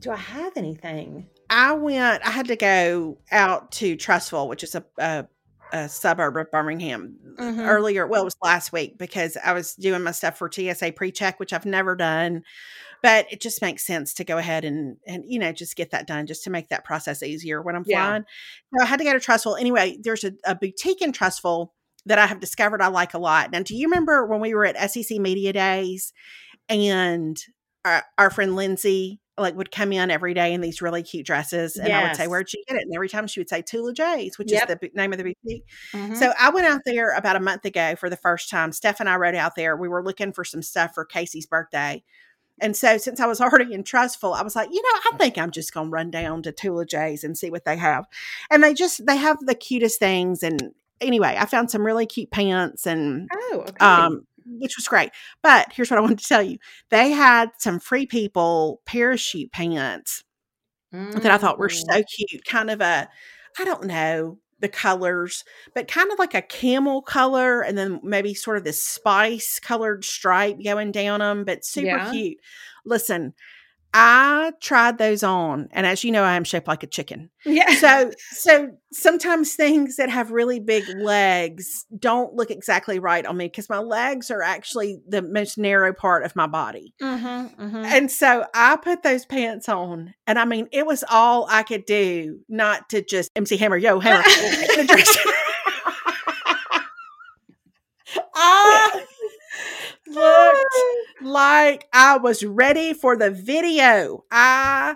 do I have anything? I went I had to go out to Trussville, which is a, a a suburb of Birmingham Mhm. earlier. Well, it was last week because I was doing my stuff for TSA pre-check, which I've never done, but it just makes sense to go ahead and and you know just get that done just to make that process easier when I'm Yeah. flying. So I had to go to Trussville anyway. There's a, a boutique in Trussville that I have discovered I like a lot. Now, do you remember when we were at SEC Media Days and our, our friend Lindsay like would come in every day in these really cute dresses and I would say where'd you get it and every time she would say Tula J's which Yep. is the name of the boutique Mhm. so I went out there about a month ago for the first time. Steph and I rode out there. We were looking for some stuff for Casey's birthday. And so since I was already in Trussville, I was like, you know, I think I'm just gonna run down to Tula J's and see what they have. And they just they have the cutest things. And anyway, I found some really cute pants and oh, okay. um which was great. But here's what I wanted to tell you. They had some free people parachute pants that I thought were Mm. so cute. Kind of a, I don't know the colors, but kind of like a camel color, and then maybe sort of this spice colored stripe going down them, but super Yeah. cute. Listen, I tried those on, and as you know, I am shaped like a chicken. yeah. So, so sometimes things that have really big legs don't look exactly right on me because my legs are actually the most narrow part of my body. mm-hmm, mm-hmm. And so I put those pants on, and I mean, it was all I could do not to just MC Hammer, yo, Hammer. in a dress. I like I was ready for the video. I,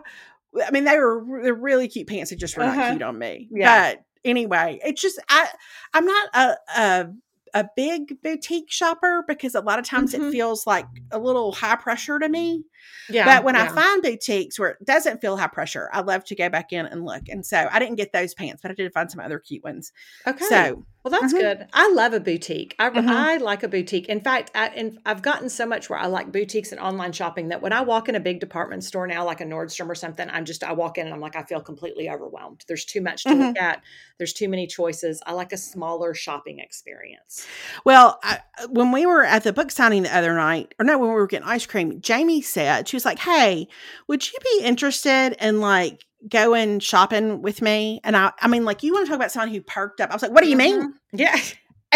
I mean, they were they're really cute pants. They just were not Uh-huh. cute on me. Yeah. But anyway, it's just I, I'm not a a, a big boutique shopper because a lot of times Mhm. it feels like a little high pressure to me. Yeah. But when I find boutiques where it doesn't feel high pressure, I love to go back in and look. And so I didn't get those pants, but I did find some other cute ones. okay. So Well, that's Mhm. good. I love a boutique. I, Mhm. I like a boutique. In fact, I, and I've gotten so much where I like boutiques and online shopping that when I walk in a big department store now, like a Nordstrom or something, I'm just, I walk in and I'm like, I feel completely overwhelmed. There's too much to Mm-hmm. look at. There's too many choices. I like a smaller shopping experience. Well, I, when we were at the book signing the other night, or no, when we were getting ice cream, Jamie said, she was like, Hey, would you be interested in like going shopping with me? And I, I mean, like, you want to talk about someone who perked up. I was like, What do you mean? Mhm. Yeah.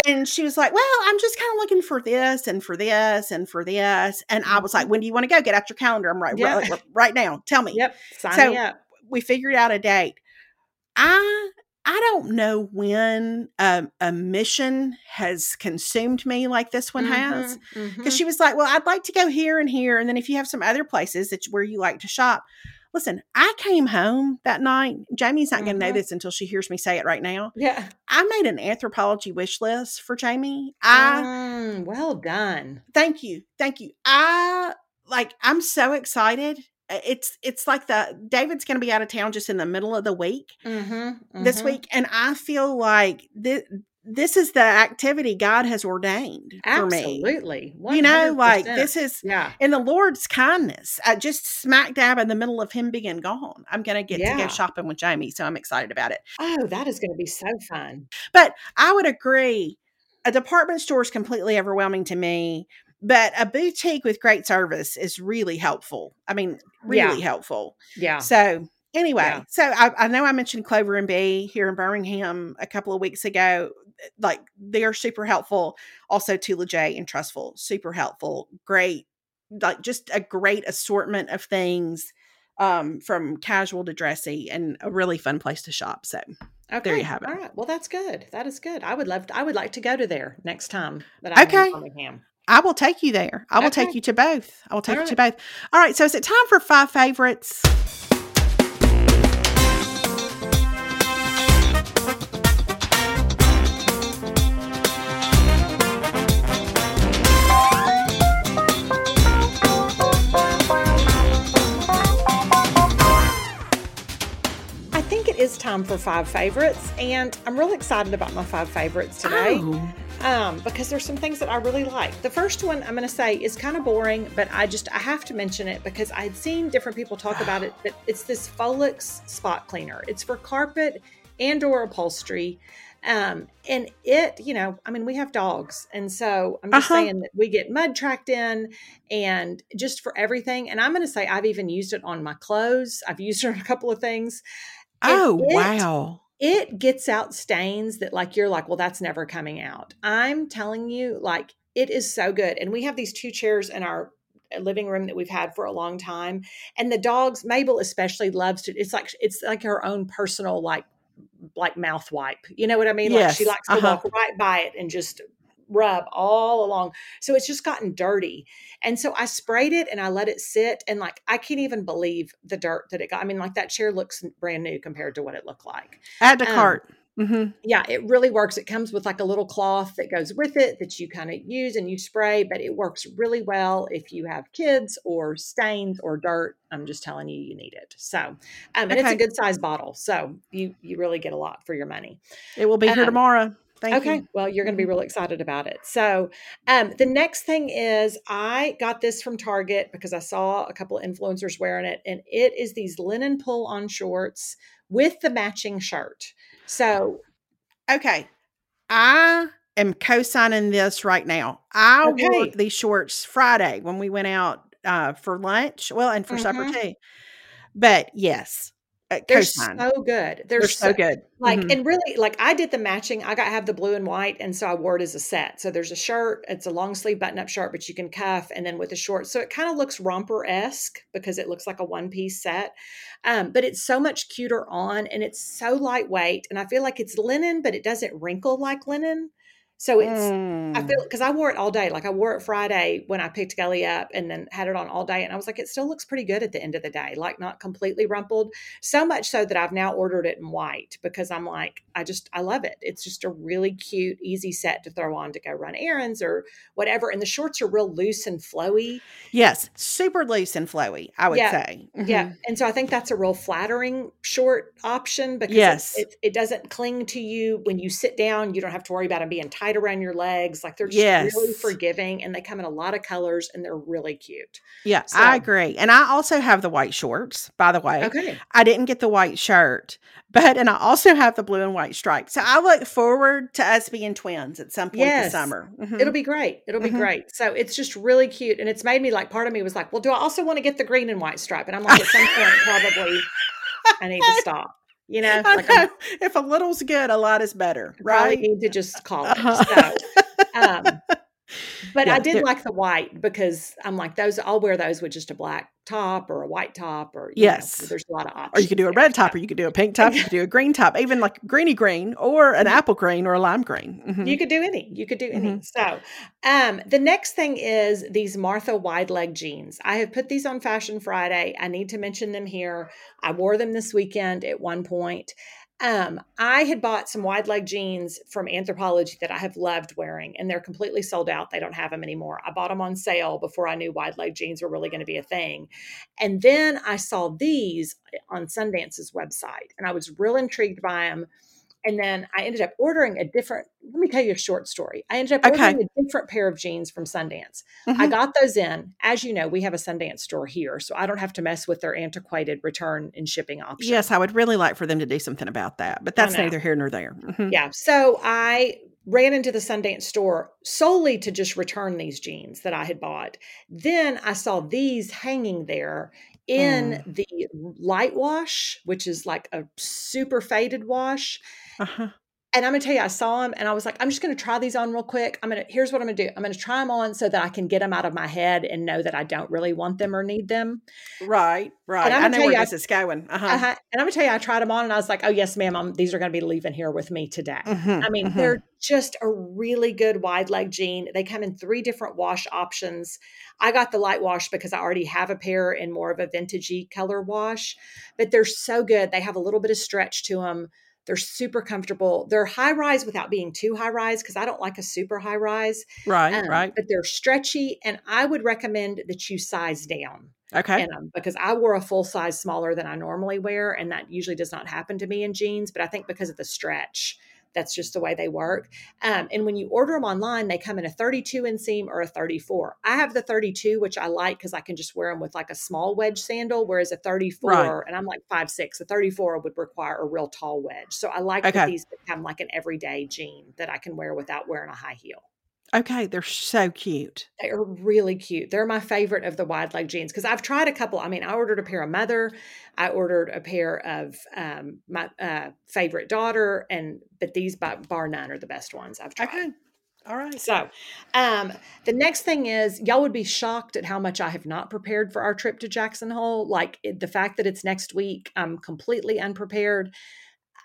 And she was like, Well, I'm just kind of looking for this and for this and for this. And I was like, When do you want to go? Get out your calendar. I'm right, Mm-hmm. Right, right now. Tell me. Yep. Sign So- me up. we figured out a date. I I don't know when um, a mission has consumed me like this one has. Mhm, Because mhm. she was like, "Well, I'd like to go here and here, and then if you have some other places that where you like to shop." Listen, I came home that night. Jamie's not going to know this until she hears me say it right now. yeah. I made an Anthropologie wish list for Jamie. I Mm, well done. thank you, thank you. I like. I'm so excited. Uh, It's it's like the David's going to be out of town just in the middle of the week Mhm, this mhm. week and i feel like this this is the activity God has ordained for me. Absolutely. You know, like this is Yeah. in the Lord's kindness. I just smack dab in the middle of him being gone. I'm going to get to go shopping with Jamie, so I'm excited about it. Oh, that is going to be so fun. But I would agree, a department store is completely overwhelming to me. But a boutique with great service is really helpful. I mean, really helpful. Yeah. So anyway, Yeah. so I, I know I mentioned Clover and Bee here in Birmingham a couple of weeks ago. Like they are super helpful. Also, Tula J and Trussville, super helpful. Great, like just a great assortment of things, um, from casual to dressy, and a really fun place to shop. So Okay. you have it. All right. Well, that's good. That is good. I would love. To, I would like to go to there next time that I'm Okay. in Birmingham. I will take you there. I will take you to both. I will take All you to both. All right. So is it time for five favorites? I think it is time for five favorites, and I'm really excited about my five favorites today. Oh, um, because there's some things that I really like. The first one I'm going to say is kind of boring, but I just I have to mention it because I'd seen different people talk about it. That it's this Folex spot cleaner. It's for carpet and or upholstery. Um, and it, you know, I mean, we have dogs, and so I'm just Uh-huh. saying that we get mud tracked in, and just for everything. And I'm going to say I've even used it on my clothes. I've used it on a couple of things. And oh it- wow. It gets out stains that like you're like well that's never coming out i'm telling you like it is so good and we have these two chairs in our uh, living room that we've had for a long time and the dogs mabel especially loves to it's like it's like her own personal like like mouth wipe you know what i mean like she likes to uh-huh. walk right by it and just rub all along so it's just gotten dirty and so i sprayed it and i let it sit and like i can't even believe the dirt that it got i mean like that chair looks brand new compared to what it looked like Add to Um, cart. hmm yeah, it really works. It comes with like a little cloth that goes with it that you kind of use and you spray, but it works really well if you have kids or stains or dirt. I'm just telling you, you need it. So, um, and it's a good size bottle, so you you really get a lot for your money. It will be here Um, tomorrow. Thank okay, you. well, you're going to be really excited about it. So, um, the next thing is I got this from Target because I saw a couple of influencers wearing it, and it is these linen pull on shorts with the matching shirt. So, Okay. I am co-signing this right now. I Okay. wore these shorts Friday when we went out uh, for lunch. Well, and for supper Mhm. too. But yes, uh, they're co-sign. so good. They're, They're so good. Like Mhm. and really like I did the matching. I got have the blue and white, and so I wore it as a set. So there's a shirt. It's a long sleeve button up shirt, but you can cuff, and then with the shorts. So it kind of looks romper esque because it looks like a one piece set. Um, but it's so much cuter on, and it's so lightweight, and I feel like it's linen, but it doesn't wrinkle like linen. So it's I Mm. feel because I wore it all day. Like I wore it Friday when I picked Gully up and then had it on all day. And I was like, it still looks pretty good at the end of the day, like not completely rumpled. So much so that I've now ordered it in white because I'm like, I just, I love it. It's just a really cute, easy set to throw on to go run errands or whatever. And the shorts are real loose and flowy. yes, super loose and flowy. I would Yeah. say. Yeah. Mhm. And so I think that's a real flattering short option because Yes. it, it, it doesn't cling to you when you sit down. You don't have to worry about them being tight around your legs. Like they're just really forgiving and they come in a lot of colors and they're really cute. Yeah, So- I agree. And I also have the white shorts. By the way, Okay. I didn't get the white shirt, but and I also have the blue and white stripe. So I look forward to us being twins at some point Yes. this summer. Mhm. It'll be great. It'll be Mhm. great. So it's just really cute. And it's made me like, part of me was like, well, do I also want to get the green and white stripe? And I'm like, at some point, probably I need to stop. You know, like know. If a little's good, a lot is better, right? need to just call it. Uh-huh. So, um, but Yeah, I did like the white because I'm like those. I'll wear those with just a black top or a white top, or you know, Yes. there's a lot of options. Or you could do a red top, or you could do a pink top, you could do a green top, even like greeny green, or an apple green, or a lime green. Mhm. You could do any. You could do any. Mhm. So, um, the next thing is these Martha wide leg jeans. I have put these on Fashion Friday. I need to mention them here. I wore them this weekend at one point. Um, I had bought some wide leg jeans from Anthropologie that I have loved wearing, and they're completely sold out. They don't have them anymore. I bought them on sale before I knew wide leg jeans were really going to be a thing. And then I saw these on Sundance's website, and I was real intrigued by them And then I ended up ordering a different, let me tell you a short story. I ended up Okay. ordering a different pair of jeans from Sundance. I Mhm. got those in. As you know, we have a Sundance store here, so I don't have to mess with their antiquated return and shipping option. Yes, I would really like for them to do something about that, but that's neither here nor there. Mhm. Yeah. So I ran into the Sundance store solely to just return these jeans that I had bought. Then I saw these hanging there in Mm. the light wash, which is like a super faded wash. Uh-huh. And I'm gonna tell you, I saw them and I was like, I'm just gonna try these on real quick. I'm gonna, here's what I'm gonna do. I'm gonna try them on so that I can get them out of my head and know that I don't really want them or need them. Right, right. And I'm I know tell where you, I- this is going. Uh-huh. Uh-huh. And I'm gonna tell you, I tried them on and I was like, oh, yes, ma'am, I'm, these are gonna be leaving here with me today. Mhm, I mean, mhm. they're just a really good wide leg jean. They come in three different wash options. I got the light wash because I already have a pair in more of a vintagey color wash, but they're so good. They have a little bit of stretch to them. They're super comfortable. They're high rise without being too high rise because I don't like a super high rise. right, Um, right. But they're stretchy, and I would recommend that you size down Okay. in them because I wore a full size smaller than I normally wear, and that usually does not happen to me in jeans. But I think because of the stretch, that's just the way they work. Um, and when you order them online, they come in a 32 inseam or a 34. I have the 32, which I like because I can just wear them with like a small wedge sandal, whereas a 34, Right. and I'm like five six, a 34 would require a real tall wedge. So I like Okay. that these become like an everyday jean that I can wear without wearing a high heel. Okay, they're so cute. They are really cute. They're my favorite of the wide leg jeans because I've tried a couple. I mean, I ordered a pair of mother, I ordered a pair of um, my uh, favorite daughter, and but these by bar none are the best ones I've tried. Okay. All right. So, um, the next thing is y'all would be shocked at how much I have not prepared for our trip to Jackson Hole. Like the fact that it's next week, I'm completely unprepared.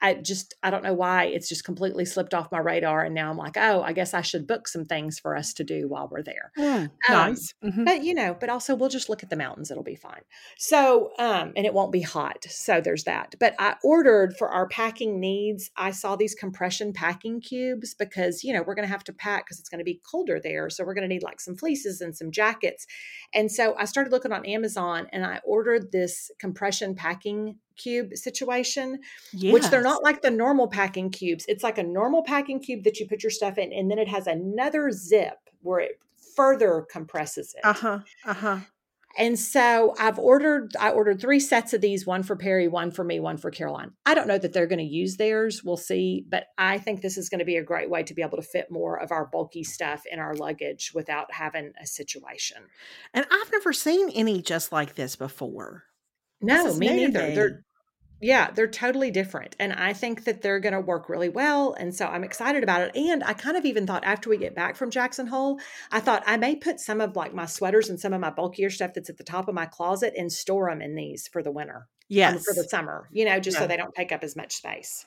I just I don't know why it's just completely slipped off my radar, and now I'm like, oh, I guess I should book some things for us to do while we're there Mm, Um, nice. Mhm. but you know but also we'll just look at the mountains it'll be fine so um and it won't be hot so there's that but i ordered for our packing needs i saw these compression packing cubes because you know we're going to have to pack because it's going to be colder there so we're going to need like some fleeces and some jackets and so i started looking on amazon and i ordered this compression packing cube situation which they're not like the normal packing cubes. It's like a normal packing cube that you put your stuff in, and then it has another zip where it further compresses it. Uh-huh. Uh-huh. And so I've ordered, I ordered three sets of these, one for Perry, one for me, one for Caroline. I don't know that they're going to use theirs. We'll see. But I think this is going to be a great way to be able to fit more of our bulky stuff in our luggage without having a situation. And I've never seen any just like this before. No, is me neither. They're yeah, they're totally different. And I think that they're going to work really well. And so I'm excited about it. And I kind of even thought after we get back from Jackson Hole, I thought I may put some of like my sweaters and some of my bulkier stuff that's at the top of my closet and store them in these for the winter. um, Yes. for the summer, you know, just so they don't take up as much space.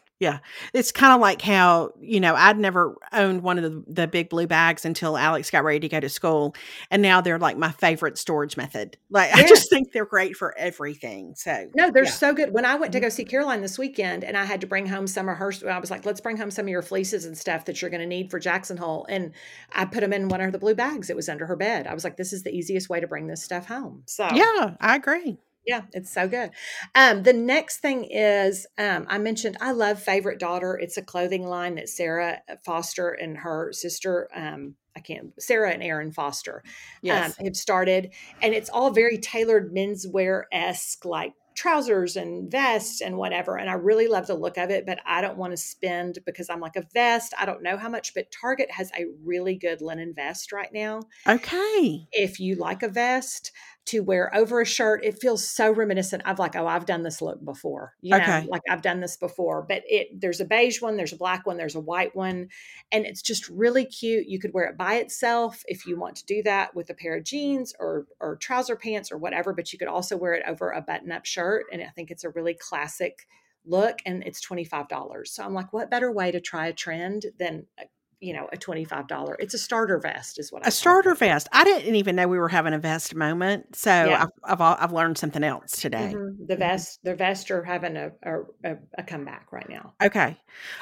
It's kind of like how you know i'd never owned one of the, the big blue bags until alex got ready to go to school and now they're like my favorite storage method like i just think they're great for everything so No, they're yeah. so good. When I went to Mhm. go see Caroline this weekend and I had to bring home some of her, I was like, let's bring home some of your fleeces and stuff that you're going to need for Jackson Hole. And I put them in one of the blue bags. It was under her bed. I was like, this is the easiest way to bring this stuff home. So, yeah i agree yeah, it's so good. Um, the next thing is um, I mentioned I love Favorite Daughter. It's a clothing line that Sara Foster and her sister, um, I can't, Sara and Erin Foster, yes um, have started, and it's all very tailored menswear esque, like trousers and vests and whatever. And I really love the look of it, but I don't want to spend because I'm like a vest. I don't know how much, but Target has a really good linen vest right now okay if you like a vest to wear over a shirt, it feels so reminiscent of like, oh, I've done this look before. You know, Okay. like I've done this before. But it there's a beige one, there's a black one, there's a white one, and it's just really cute. You could wear it by itself if you want to do that with a pair of jeans or or trouser pants or whatever. But you could also wear it over a button-up shirt, and I think it's a really classic look. And it's twenty five dollars. So I'm like, what better way to try a trend than uh, you know a twenty five dollar? It's a starter vest, is what I a it. starter vest i didn't even know we were having a vest moment so Yeah. I've, I've i've learned something else today Mhm. The vest, the vest are having a, a a a comeback right now. okay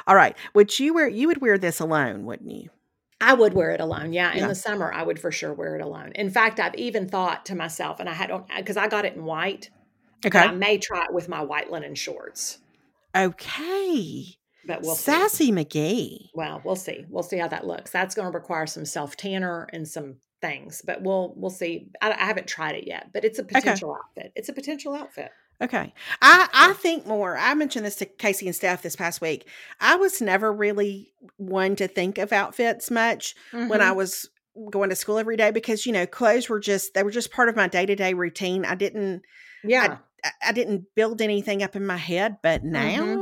all right would you wear you would wear this alone wouldn't you I would wear it alone. Yeah, in Yeah. the summer, I would for sure wear it alone. In fact, I've even thought to myself, and I had on because I got it in white. okay I may try it with my white linen shorts. okay but we'll see. Sassy McGee. Well, we'll see. We'll see how that looks. That's going to require some self tanner and some things, but we'll we'll see. I, I haven't tried it yet, but it's a potential outfit. It's a potential outfit. Okay. I, I think more. I mentioned this to Casey and Steph this past week. I was never really one to think of outfits much when I Mhm. was going to school every day because, you know, clothes were just, they were just part of my day to day routine. I didn't, yeah, I, I didn't build anything up in my head, but now Mhm.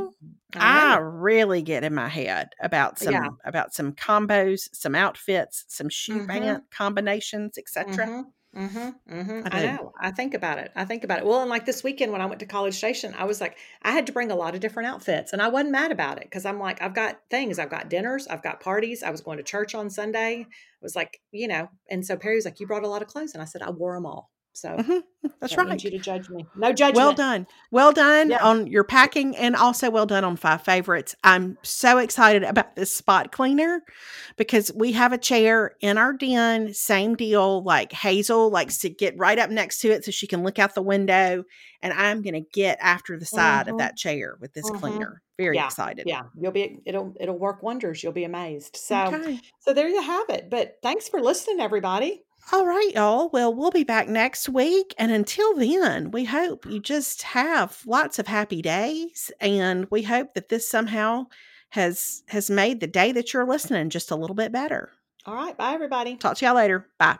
I I really get in my head about some, Yeah. about some combos, some outfits, some shoe Mhm. band combinations, etc. Mhm, mhm, mhm. I I, know. I think about it. I think about it. Well, and like this weekend when I went to College Station, I was like, I had to bring a lot of different outfits, and I wasn't mad about it because I'm like, I've got things. I've got dinners. I've got parties. I was going to church on Sunday. It was like, you know, and so Perry was like, you brought a lot of clothes, and I said, I wore them all. So Mhm. That's right. need you to judge me. No judgment. Well done. Well done Yeah. on your packing and also well done on five favorites. I'm so excited about this spot cleaner because we have a chair in our den, same deal, like Hazel likes to get right up next to it so she can look out the window. And I'm going to get after the side of Mhm. that chair with this Mhm. cleaner. Very Yeah. excited. Yeah, you'll be. It'll it'll work wonders. You'll be amazed. So Okay. so there you have it. But thanks for listening, everybody. All right, y'all. Well, we'll be back next week. And until then, we hope you just have lots of happy days. And we hope that this somehow has has made the day that you're listening just a little bit better. All right. Bye, everybody. Talk to y'all later. Bye.